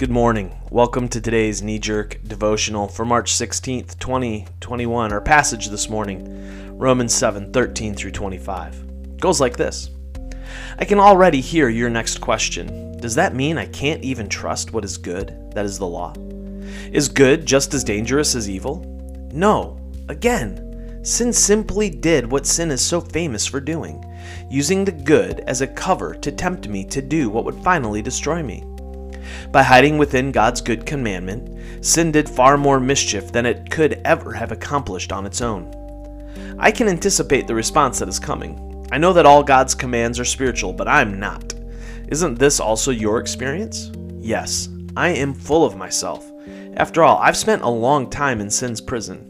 Good morning. Welcome to today's knee jerk devotional for March 16th, 2021. Our passage this morning, Romans 7 13 through 25, goes like this I can already hear your next question. Does that mean I can't even trust what is good? That is the law. Is good just as dangerous as evil? No. Again, sin simply did what sin is so famous for doing, using the good as a cover to tempt me to do what would finally destroy me. By hiding within God's good commandment, sin did far more mischief than it could ever have accomplished on its own. I can anticipate the response that is coming. I know that all God's commands are spiritual, but I'm not. Isn't this also your experience? Yes, I am full of myself. After all, I've spent a long time in sin's prison.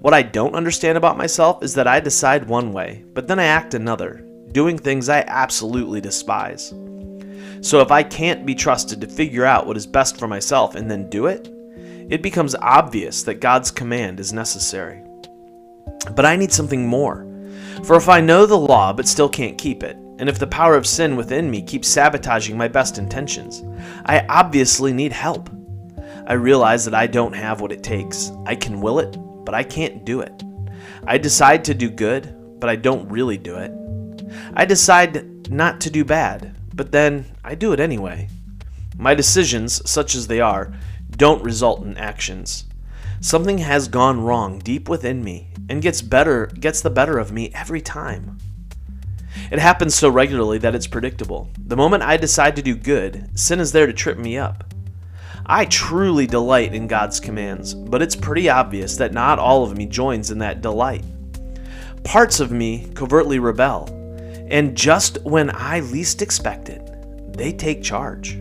What I don't understand about myself is that I decide one way, but then I act another, doing things I absolutely despise. So if I can't be trusted to figure out what is best for myself and then do it, it becomes obvious that God's command is necessary. But I need something more. For if I know the law but still can't keep it, and if the power of sin within me keeps sabotaging my best intentions, I obviously need help. I realize that I don't have what it takes. I can will it, but I can't do it. I decide to do good, but I don't really do it. I decide not to do bad, but then I do it anyway. My decisions, such as they are, don't result in actions. Something has gone wrong deep within me and gets better gets the better of me every time. It happens so regularly that it's predictable. The moment I decide to do good, sin is there to trip me up. I truly delight in God's commands, but it's pretty obvious that not all of me joins in that delight. Parts of me covertly rebel, and just when I least expect it, they take charge.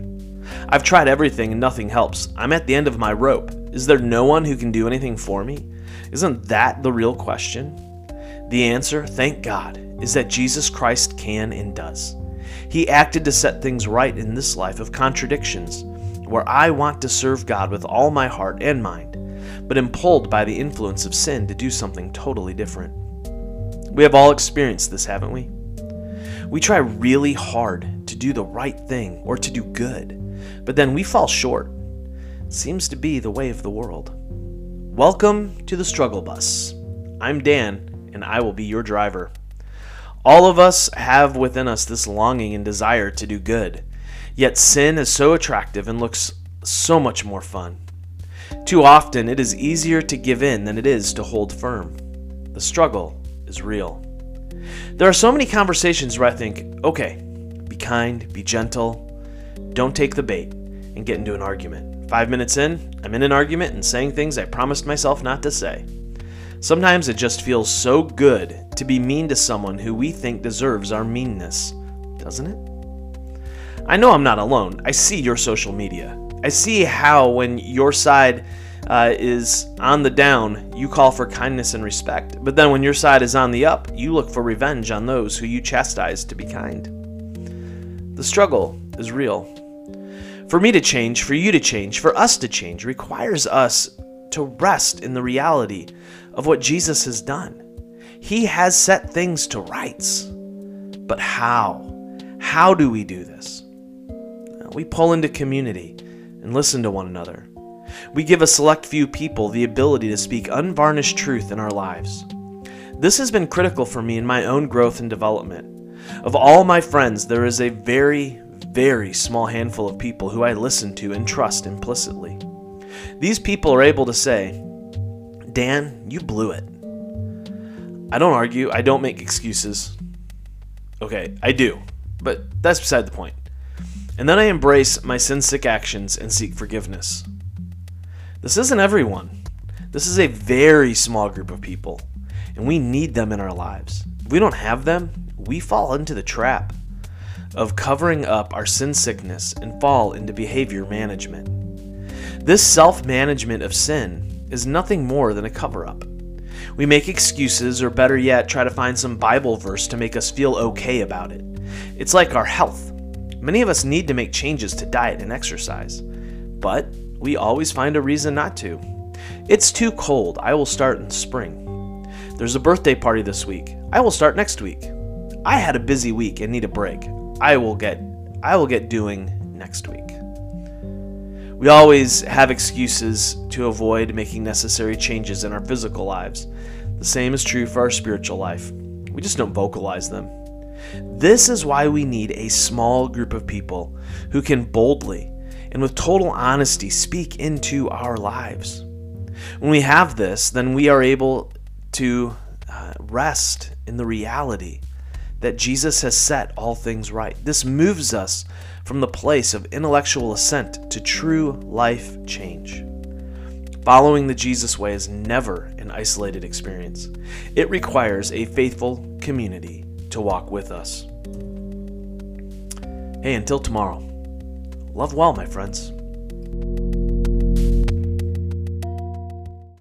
I've tried everything and nothing helps. I'm at the end of my rope. Is there no one who can do anything for me? Isn't that the real question? The answer, thank God, is that Jesus Christ can and does. He acted to set things right in this life of contradictions, where I want to serve God with all my heart and mind, but am pulled by the influence of sin to do something totally different. We have all experienced this, haven't we? We try really hard to do the right thing or to do good, but then we fall short. Seems to be the way of the world. Welcome to the Struggle Bus. I'm Dan, and I will be your driver. All of us have within us this longing and desire to do good, yet sin is so attractive and looks so much more fun. Too often, it is easier to give in than it is to hold firm. The struggle is real. There are so many conversations where I think, okay, be kind, be gentle, don't take the bait, and get into an argument. Five minutes in, I'm in an argument and saying things I promised myself not to say. Sometimes it just feels so good to be mean to someone who we think deserves our meanness, doesn't it? I know I'm not alone. I see your social media. I see how, when your side uh, is on the down, you call for kindness and respect. But then when your side is on the up, you look for revenge on those who you chastise to be kind. The struggle is real. For me to change, for you to change, for us to change, requires us to rest in the reality of what Jesus has done. He has set things to rights. But how? How do we do this? We pull into community and listen to one another. We give a select few people the ability to speak unvarnished truth in our lives. This has been critical for me in my own growth and development. Of all my friends, there is a very, very small handful of people who I listen to and trust implicitly. These people are able to say, Dan, you blew it. I don't argue, I don't make excuses. Okay, I do, but that's beside the point. And then I embrace my sin sick actions and seek forgiveness. This isn't everyone. This is a very small group of people, and we need them in our lives. If we don't have them, we fall into the trap of covering up our sin sickness and fall into behavior management. This self management of sin is nothing more than a cover up. We make excuses, or better yet, try to find some Bible verse to make us feel okay about it. It's like our health. Many of us need to make changes to diet and exercise, but we always find a reason not to. It's too cold. I will start in spring. There's a birthday party this week. I will start next week. I had a busy week and need a break. I will get I will get doing next week. We always have excuses to avoid making necessary changes in our physical lives. The same is true for our spiritual life. We just don't vocalize them. This is why we need a small group of people who can boldly and with total honesty speak into our lives. When we have this, then we are able to uh, rest in the reality that Jesus has set all things right. This moves us from the place of intellectual assent to true life change. Following the Jesus way is never an isolated experience, it requires a faithful community to walk with us. Hey, until tomorrow, love well, my friends.